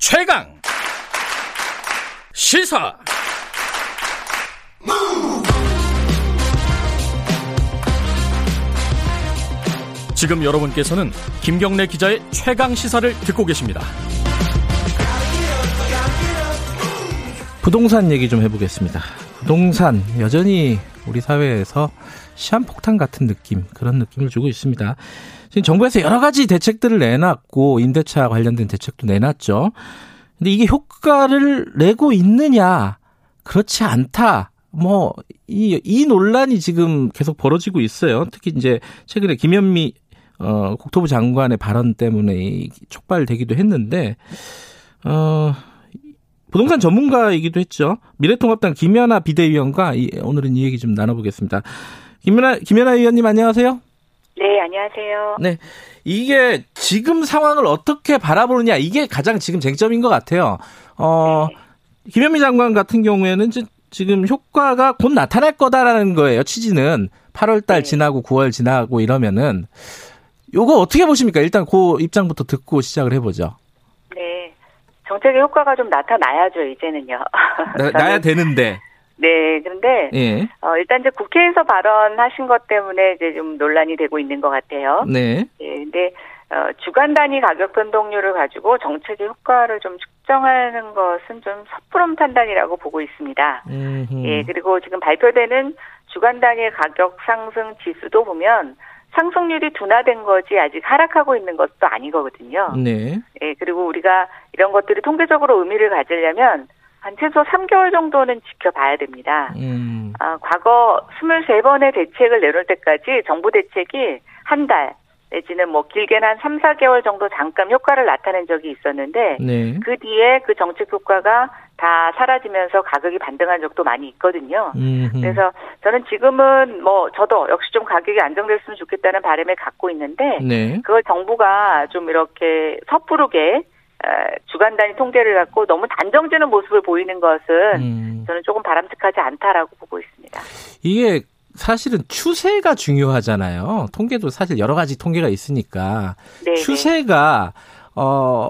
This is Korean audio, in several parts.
최강 시사 지금 여러분께서는 김경래 기자의 최강 시사를 듣고 계십니다. 부동산 얘기 좀 해보겠습니다. 부동산 여전히 우리 사회에서 시한폭탄 같은 느낌 그런 느낌을 주고 있습니다. 지금 정부에서 여러 가지 대책들을 내놨고 임대차 관련된 대책도 내놨죠. 근데 이게 효과를 내고 있느냐 그렇지 않다. 뭐 이 이 논란이 지금 계속 벌어지고 있어요. 특히 이제 최근에 김현미 어 국토부 장관의 발언 때문에 촉발되기도 했는데 어 부동산 전문가이기도 했죠. 미래통합당 김연아 비대위원과 이, 오늘은 이 얘기 좀 나눠보겠습니다. 김연아 김연아 의원님 안녕하세요. 네, 안녕하세요. 네. 이게 지금 상황을 어떻게 바라보느냐 이게 가장 지금 쟁점인 것 같아요. 어, 네. 김현미 장관 같은 경우에는 지금 효과가 곧 나타날 거다라는 거예요. 취지는 8월 달 네. 지나고 9월 지나고 이러면은 요거 어떻게 보십니까? 일단 그 입장부터 듣고 시작을 해보죠. 네. 정책의 효과가 좀 나타나야죠, 이제는요. 나, 나야 되는데. 네, 그런데 예. 어, 일단 이제 국회에서 발언하신 것 때문에 이제 좀 논란이 되고 있는 것 같아요. 네. 예, 근데 어, 주간 단위 가격 변동률을 가지고 정책의 효과를 좀 측정하는 것은 좀 섣부른 판단이라고 보고 있습니다. 음흠. 예, 그리고 지금 발표되는 주간 단위 가격 상승 지수도 보면 상승률이 둔화된 거지 아직 하락하고 있는 것도 아니거든요. 네. 예, 그리고 우리가 이런 것들이 통계적으로 의미를 가지려면 한 최소 3개월 정도는 지켜봐야 됩니다. 음. 아, 과거 23번의 대책을 내놓을 때까지 정부 대책이 한 달, 내지는 뭐 길게는 한 3, 4개월 정도 잠깐 효과를 나타낸 적이 있었는데 네. 그 뒤에 그 정책 효과가 다 사라지면서 가격이 반등한 적도 많이 있거든요. 음흠. 그래서 저는 지금은 뭐 저도 역시 좀 가격이 안정됐으면 좋겠다는 바람을 갖고 있는데 네. 그걸 정부가 좀 이렇게 섣부르게 주간 단위 통계를 갖고 너무 단정지는 모습을 보이는 것은 음. 저는 조금 바람직하지 않다라고 보고 있습니다. 이게 사실은 추세가 중요하잖아요. 통계도 사실 여러 가지 통계가 있으니까 네네. 추세가 어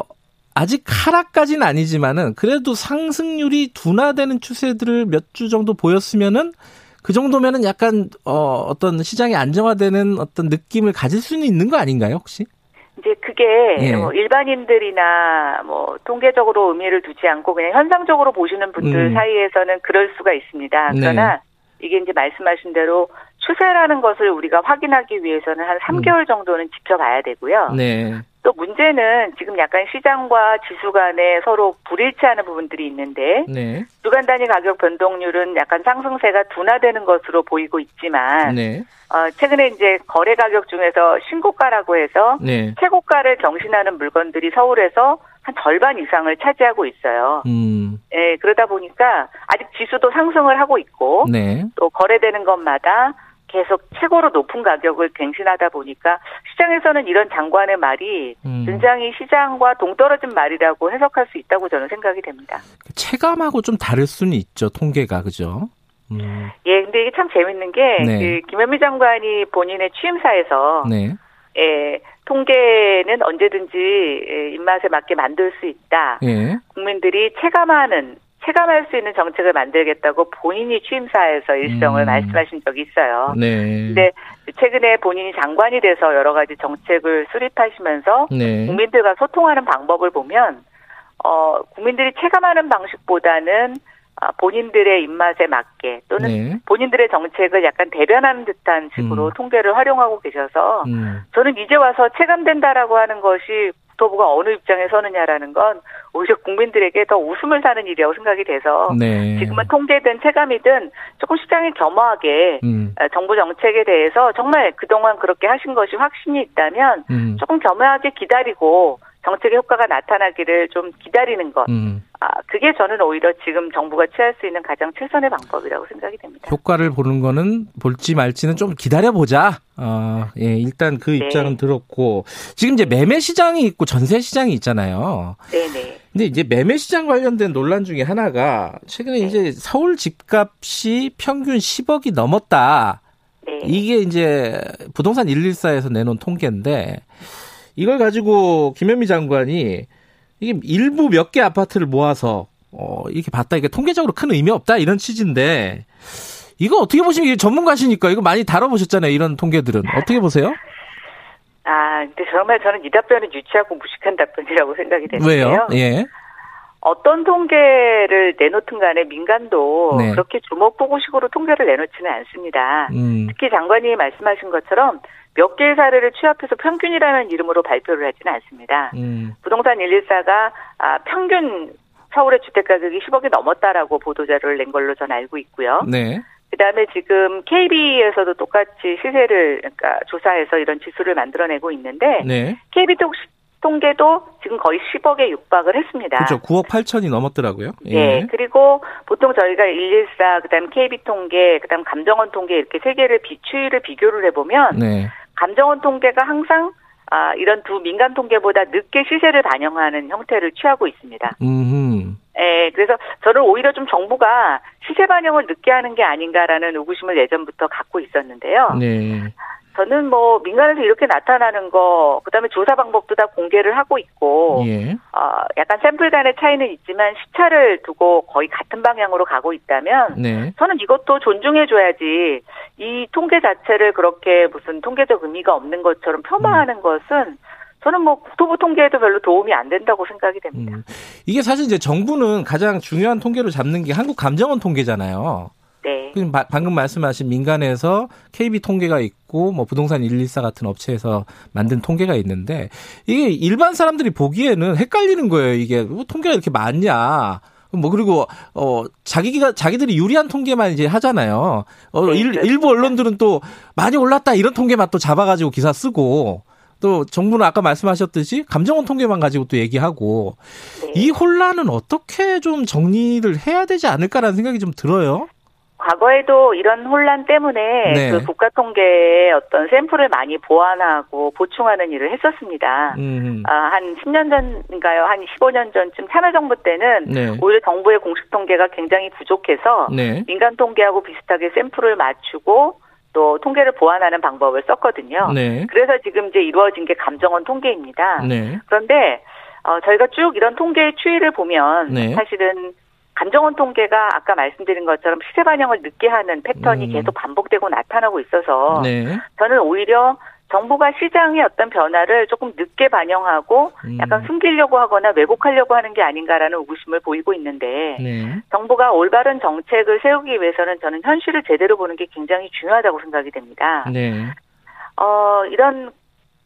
아직 하락까지는 아니지만은 그래도 상승률이 둔화되는 추세들을 몇 주 정도 보였으면은 그 정도면은 약간 어 어떤 시장이 안정화되는 어떤 느낌을 가질 수는 있는 거 아닌가요, 혹시? 이제 그게 예. 뭐 일반인들이나 뭐 통계적으로 의미를 두지 않고 그냥 현상적으로 보시는 분들 음. 사이에서는 그럴 수가 있습니다. 네. 그러나 네. 이게 이제 말씀하신 대로 추세라는 것을 우리가 확인하기 위해서는 한 3개월 음. 정도는 지켜봐야 되고요. 네. 또 문제는 지금 약간 시장과 지수 간에 서로 불일치하는 부분들이 있는데 네. 주간 단위 가격 변동률은 약간 상승세가 둔화되는 것으로 보이고 있지만 네. 어, 최근에 이제 거래 가격 중에서 신고가라고 해서 네. 최고가를 경신하는 물건들이 서울에서 한 절반 이상을 차지하고 있어요. 음. 예, 그러다 보니까 아직 지수도 상승을 하고 있고 네. 또 거래되는 것마다 계속 최고로 높은 가격을 갱신하다 보니까 시장에서는 이런 장관의 말이 음. 굉장히 시장과 동떨어진 말이라고 해석할 수 있다고 저는 생각이 됩니다. 체감하고 좀 다를 수는 있죠, 통계가 그죠? 음. 예, 근데 이게 참 재밌는 게 네. 그 김현미 장관이 본인의 취임사에서 네. 예, 통계는 언제든지 예, 입맛에 맞게 만들 수 있다. 예. 국민들이 체감하는 체감할 수 있는 정책을 만들겠다고 본인이 취임사에서 일성을 음. 말씀하신 적이 있어요. 네. 근데 최근에 본인이 장관이 돼서 여러 가지 정책을 수립하시면서 네. 국민들과 소통하는 방법을 보면 어 국민들이 체감하는 방식보다는 아, 본인들의 입맛에 맞게 또는 네. 본인들의 정책을 약간 대변하는 듯한 식으로 음. 통계를 활용하고 계셔서 음. 저는 이제 와서 체감된다라고 하는 것이 국토부가 어느 입장에 서느냐라는 건 오히려 국민들에게 더 웃음을 사는 일이라고 생각이 돼서 네. 지금은 통계든 체감이든 조금 시장이 겸허하게 음. 어, 정부 정책에 대해서 정말 그동안 그렇게 하신 것이 확신이 있다면 음. 조금 겸허하게 기다리고 정책의 효과가 나타나기를 좀 기다리는 것. 음. 아, 그게 저는 오히려 지금 정부가 취할 수 있는 가장 최선의 방법이라고 생각이 됩니다. 효과를 보는 거는 볼지 말지는 좀 기다려보자. 어, 예, 일단 그 네. 입장은 네. 들었고. 지금 이제 매매 시장이 있고 전세 시장이 있잖아요. 네네. 근데 이제 매매 시장 관련된 논란 중에 하나가 최근에 네. 이제 서울 집값이 평균 10억이 넘었다. 네. 이게 이제 부동산 114에서 내놓은 통계인데 이걸 가지고 김현미 장관이 이게 일부 몇 개 아파트를 모아서 어, 이렇게 봤다. 이게 통계적으로 큰 의미 없다. 이런 취지인데 이거 어떻게 보시면 전문가시니까 이거 많이 다뤄보셨잖아요. 이런 통계들은 어떻게 보세요? 아, 근데 정말 저는 이 답변은 유치하고 무식한 답변이라고 생각이 되는데요. 왜요? 예. 어떤 통계를 내놓든 간에 민간도 네. 그렇게 주먹보고식으로 통계를 내놓지는 않습니다. 음. 특히 장관님이 말씀하신 것처럼 몇 개의 사례를 취합해서 평균이라는 이름으로 발표를 하지는 않습니다. 음. 부동산 114가 아, 평균 서울의 주택 가격이 10억이 넘었다라고 보도자료를 낸 걸로 전 알고 있고요. 네. 그다음에 지금 KB에서도 똑같이 시세를 그러니까 조사해서 이런 지수를 만들어내고 있는데 네. KB 통계도 지금 거의 10억에 육박을 했습니다. 그렇죠. 9억 8천이 넘었더라고요. 예. 네. 그리고 보통 저희가 114 그다음 KB 통계, 그다음 감정원 통계 이렇게 세 개를 비추이를 비교를 해 보면 네. 감정원 통계가 항상 아, 이런 두 민간 통계보다 늦게 시세를 반영하는 형태를 취하고 있습니다. 음. 예, 그래서 저는 오히려 좀 정부가 시세 반영을 늦게 하는 게 아닌가라는 의구심을 예전부터 갖고 있었는데요. 네. 저는 뭐 민간에서 이렇게 나타나는 거 그다음에 조사 방법도 다 공개를 하고 있고 예. 어, 약간 샘플 간의 차이는 있지만 시차를 두고 거의 같은 방향으로 가고 있다면 네. 저는 이것도 존중해 줘야지 이 통계 자체를 그렇게 무슨 통계적 의미가 없는 것처럼 폄하하는 음. 것은 저는 뭐 국토부 통계에도 별로 도움이 안 된다고 생각이 됩니다. 음. 이게 사실 이제 정부는 가장 중요한 통계로 잡는 게 한국 감정원 통계잖아요. 네. 방금 말씀하신 민간에서 KB 통계가 있고 뭐 부동산 114 같은 업체에서 만든 통계가 있는데 이게 일반 사람들이 보기에는 헷갈리는 거예요. 이게 뭐 통계가 이렇게 많냐? 뭐 그리고 어 자기가 자기들이 유리한 통계만 이제 하잖아요. 어 네, 일, 일부 언론들은 또 많이 올랐다 이런 통계만 또 잡아가지고 기사 쓰고 또 정부는 아까 말씀하셨듯이 감정원 통계만 가지고 또 얘기하고 네. 이 혼란은 어떻게 좀 정리를 해야 되지 않을까라는 생각이 좀 들어요. 과거에도 이런 혼란 때문에 네. 그 국가 통계의 어떤 샘플을 많이 보완하고 보충하는 일을 했었습니다. 음. 아, 한 10년 전인가요? 한 15년 전쯤 참여 정부 때는 네. 오히려 정부의 공식 통계가 굉장히 부족해서 네. 민간 통계하고 비슷하게 샘플을 맞추고 또 통계를 보완하는 방법을 썼거든요. 네. 그래서 지금 이제 이루어진 게 감정원 통계입니다. 네. 그런데 어, 저희가 쭉 이런 통계의 추이를 보면 네. 사실은 감정원 통계가 아까 말씀드린 것처럼 시세 반영을 늦게 하는 패턴이 음. 계속 반복되고 나타나고 있어서 네. 저는 오히려 정부가 시장의 어떤 변화를 조금 늦게 반영하고 음. 약간 숨기려고 하거나 왜곡하려고 하는 게 아닌가라는 의구심을 보이고 있는데 네. 정부가 올바른 정책을 세우기 위해서는 저는 현실을 제대로 보는 게 굉장히 중요하다고 생각이 됩니다. 네. 어, 이런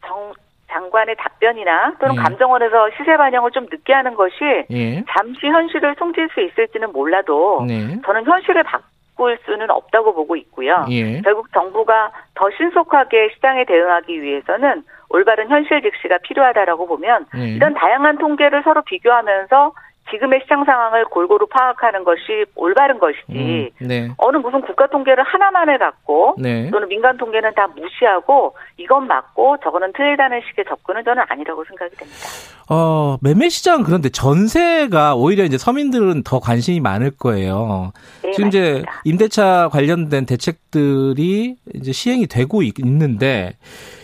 정, 장관의 답변이나 또는 예. 감정원에서 시세 반영을 좀 늦게 하는 것이 예. 잠시 현실을 숨길 수 있을지는 몰라도 네. 저는 현실을 바꿀 수는 없다고 보고 있고요. 예. 결국 정부가 더 신속하게 시장에 대응하기 위해서는 올바른 현실 직시가 필요하다라고 보면 예. 이런 다양한 통계를 서로 비교하면서 지금의 시장 상황을 골고루 파악하는 것이 올바른 것이지 음, 네. 어느 무슨 국가 통계를 하나만을 갖고 네. 또는 민간 통계는 다 무시하고 이건 맞고 저거는 틀리다는 식의 접근은 저는 아니라고 생각이 됩니다. 어, 매매 시장 그런데 전세가 오히려 이제 서민들은 더 관심이 많을 거예요. 네, 지금 맞습니다. 이제 임대차 관련된 대책들이 이제 시행이 되고 있는데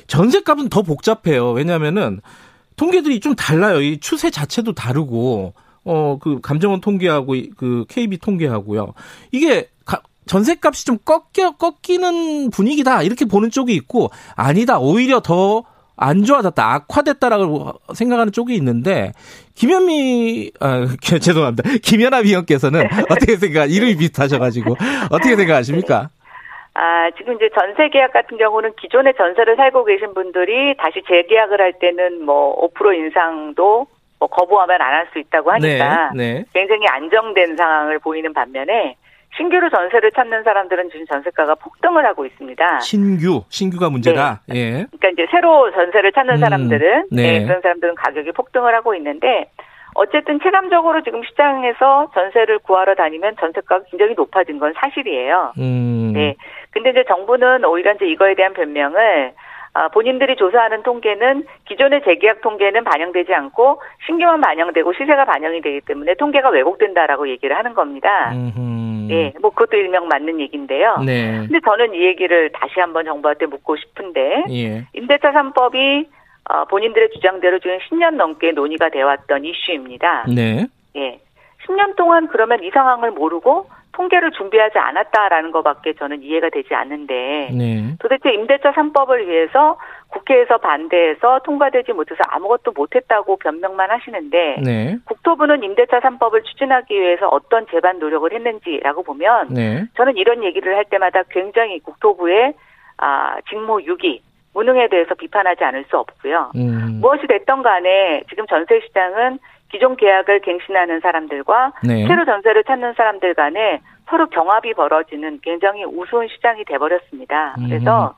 전세값은 더 복잡해요. 왜냐하면은 통계들이 좀 달라요. 이 추세 자체도 다르고 어, 그 감정원 통계하고 그 KB 통계하고요. 이게 가, 전세값이 좀 꺾여 꺾이는 분위기다 이렇게 보는 쪽이 있고 아니다 오히려 더 안 좋아졌다 악화됐다라고 생각하는 쪽이 있는데 김현미 아 죄송합니다 김연아 위원께서는 어떻게 생각 이름이 비슷하셔가지고 어떻게 생각하십니까? 아, 지금 이제 전세 계약 같은 경우는 기존의 전세를 살고 계신 분들이 다시 재계약을 할 때는 뭐 5% 인상도 뭐 거부하면 안 할 수 있다고 하니까 네, 네. 굉장히 안정된 상황을 보이는 반면에 신규로 전세를 찾는 사람들은 지금 전세가가 폭등을 하고 있습니다. 신규, 신규가 문제다. 네. 예. 그러니까 이제 새로 전세를 찾는 음, 사람들은 네. 네, 그런 사람들은 가격이 폭등을 하고 있는데 어쨌든 체감적으로 지금 시장에서 전세를 구하러 다니면 전세가가 굉장히 높아진 건 사실이에요. 음. 네. 근데 이제 정부는 오히려 이제 이거에 대한 변명을 아, 본인들이 조사하는 통계는 기존의 재계약 통계는 반영되지 않고 신규만 반영되고 시세가 반영이 되기 때문에 통계가 왜곡된다라고 얘기를 하는 겁니다. 음 예, 뭐 그것도 일명 맞는 얘기인데요. 네. 근데 저는 이 얘기를 다시 한번 정부한테 묻고 싶은데 예. 임대차 3법이 어, 본인들의 주장대로 지금 10년 넘게 논의가 되어 왔던 이슈입니다. 네. 예. 10년 동안 그러면 이 상황을 모르고 통계를 준비하지 않았다라는 것밖에 저는 이해가 되지 않는데 네. 도대체 임대차 3법을 위해서 국회에서 반대해서 통과되지 못해서 아무것도 못했다고 변명만 하시는데 네. 국토부는 임대차 3법을 추진하기 위해서 어떤 제반 노력을 했는지라고 보면 네. 저는 이런 얘기를 할 때마다 굉장히 국토부의 아, 직무 유기 무능에 대해서 비판하지 않을 수 없고요. 음. 무엇이 됐던 간에 지금 전세 시장은 기존 계약을 갱신하는 사람들과 네. 새로 전세를 찾는 사람들 간에 서로 경합이 벌어지는 굉장히 우스운 시장이 돼버렸습니다. 음. 그래서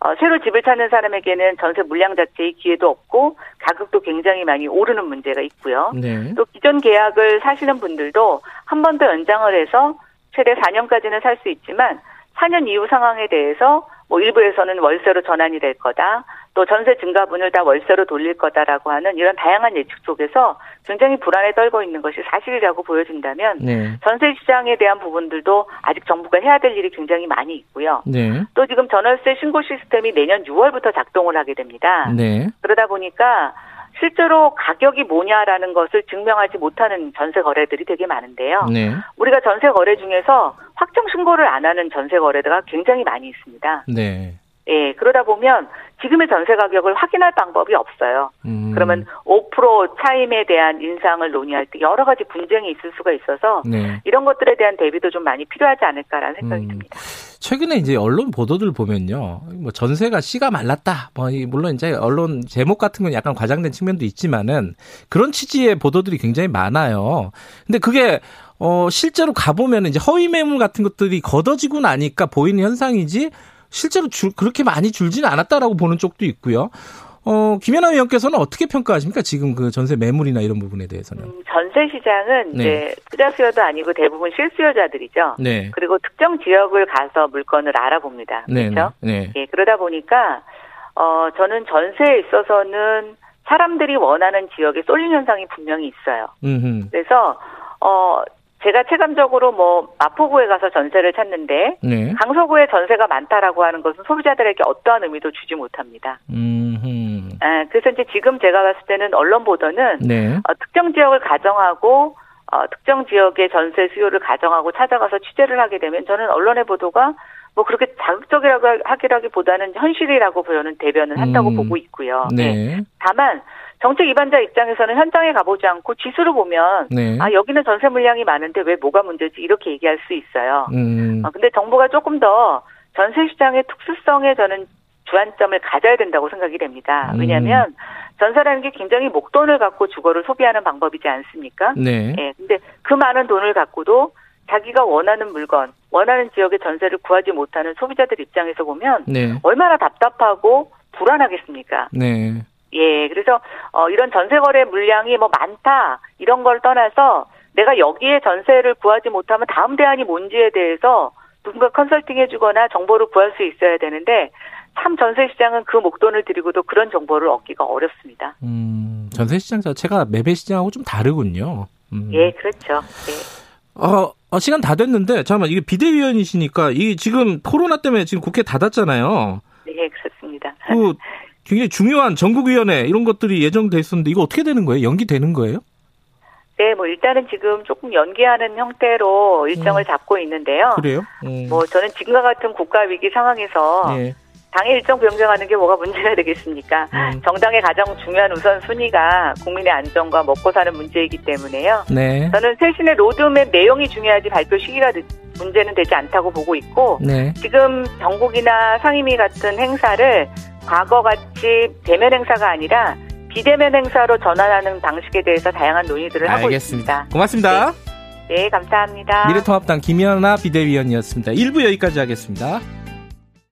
어, 새로 집을 찾는 사람에게는 전세 물량 자체의 기회도 없고 가격도 굉장히 많이 오르는 문제가 있고요. 네. 또 기존 계약을 사시는 분들도 한 번 더 연장을 해서 최대 4년까지는 살 수 있지만 4년 이후 상황에 대해서 뭐 일부에서는 월세로 전환이 될 거다. 또 전세 증가분을 다 월세로 돌릴 거다라고 하는 이런 다양한 예측 속에서 굉장히 불안에 떨고 있는 것이 사실이라고 보여진다면 네. 전세 시장에 대한 부분들도 아직 정부가 해야 될 일이 굉장히 많이 있고요. 네. 또 지금 전월세 신고 시스템이 내년 6월부터 작동을 하게 됩니다. 네. 그러다 보니까 실제로 가격이 뭐냐라는 것을 증명하지 못하는 전세 거래들이 되게 많은데요. 네. 우리가 전세 거래 중에서 확정 신고를 안 하는 전세 거래가 굉장히 많이 있습니다. 네. 예, 그러다 보면 지금의 전세 가격을 확인할 방법이 없어요. 음. 그러면 5% 차임에 대한 인상을 논의할 때 여러 가지 분쟁이 있을 수가 있어서 네. 이런 것들에 대한 대비도 좀 많이 필요하지 않을까라는 생각이 음. 듭니다. 최근에 이제 언론 보도들 보면요, 뭐 전세가 씨가 말랐다. 뭐 물론 이제 언론 제목 같은 건 약간 과장된 측면도 있지만은 그런 취지의 보도들이 굉장히 많아요. 근데 그게 어 실제로 가보면 이제 허위 매물 같은 것들이 걷어지고 나니까 보이는 현상이지 실제로 줄, 그렇게 많이 줄지는 않았다라고 보는 쪽도 있고요. 어, 김연아 의원께서는 어떻게 평가하십니까? 지금 그 전세 매물이나 이런 부분에 대해서는. 음, 전세 시장은 네. 이제 투자 수요도 아니고 대부분 실수요자들이죠. 네. 그리고 특정 지역을 가서 물건을 알아봅니다. 네. 그렇죠? 네. 예, 그러다 보니까 어, 저는 전세에 있어서는 사람들이 원하는 지역에 쏠림 현상이 분명히 있어요. 음흠. 그래서 어, 제가 체감적으로 뭐 마포구에 가서 전세를 찾는데 네. 강서구에 전세가 많다라고 하는 것은 소비자들에게 어떠한 의미도 주지 못합니다. 음. 아, 그래서 이제 지금 제가 봤을 때는 언론 보도는 네. 어, 특정 지역을 가정하고 어, 특정 지역의 전세 수요를 가정하고 찾아가서 취재를 하게 되면 저는 언론의 보도가 뭐 그렇게 자극적이라고 하기라기보다는 현실이라고 저는 대변을 한다고 음. 보고 있고요. 네. 네. 다만 정책 위반자 입장에서는 현장에 가보지 않고 지수를 보면 네. 아 여기는 전세 물량이 많은데 왜 뭐가 문제지 이렇게 얘기할 수 있어요. 음. 아, 근데 정부가 조금 더 전세 시장의 특수성에 저는 주안점을 가져야 된다고 생각이 됩니다. 음. 왜냐하면 전세라는 게 굉장히 목돈을 갖고 주거를 소비하는 방법이지 않습니까? 네. 예. 근데 그 많은 돈을 갖고도 자기가 원하는 물건, 원하는 지역의 전세를 구하지 못하는 소비자들 입장에서 보면 네. 얼마나 답답하고 불안하겠습니까? 네. 예, 그래서 어 이런 전세 거래 물량이 뭐 많다 이런 걸 떠나서 내가 여기에 전세를 구하지 못하면 다음 대안이 뭔지에 대해서 누군가 컨설팅 해주거나 정보를 구할 수 있어야 되는데 참 전세 시장은 그 목돈을 들이고도 그런 정보를 얻기가 어렵습니다. 음, 전세 시장 자체가 매매 시장하고 좀 다르군요. 음. 예, 그렇죠. 예. 어, 어, 시간 다 됐는데 잠깐만 이게 비대위원이시니까 이 지금 코로나 때문에 지금 국회 닫았잖아요. 네, 그렇습니다. 그 굉장히 중요한 전국위원회 이런 것들이 예정돼 있었는데 이거 어떻게 되는 거예요? 연기되는 거예요? 네, 뭐 일단은 지금 조금 연기하는 형태로 일정을 음. 잡고 있는데요. 그래요? 음. 뭐 저는 지금과 같은 국가 위기 상황에서 네. 당의 일정 변경하는 게 뭐가 문제가 되겠습니까? 음. 정당의 가장 중요한 우선 순위가 국민의 안전과 먹고 사는 문제이기 때문에요. 네. 저는 쇄신의 로드맵 내용이 중요하지 발표 시기가 문제는 되지 않다고 보고 있고 네. 지금 전국이나 상임위 같은 행사를 과거같이 대면 행사가 아니라 비대면 행사로 전환하는 방식에 대해서 다양한 논의들을 알겠습니다. 하고 있습니다. 고맙습니다. 네, 네 감사합니다. 미래통합당 김연아 비대위원이었습니다. 1부 여기까지 하겠습니다.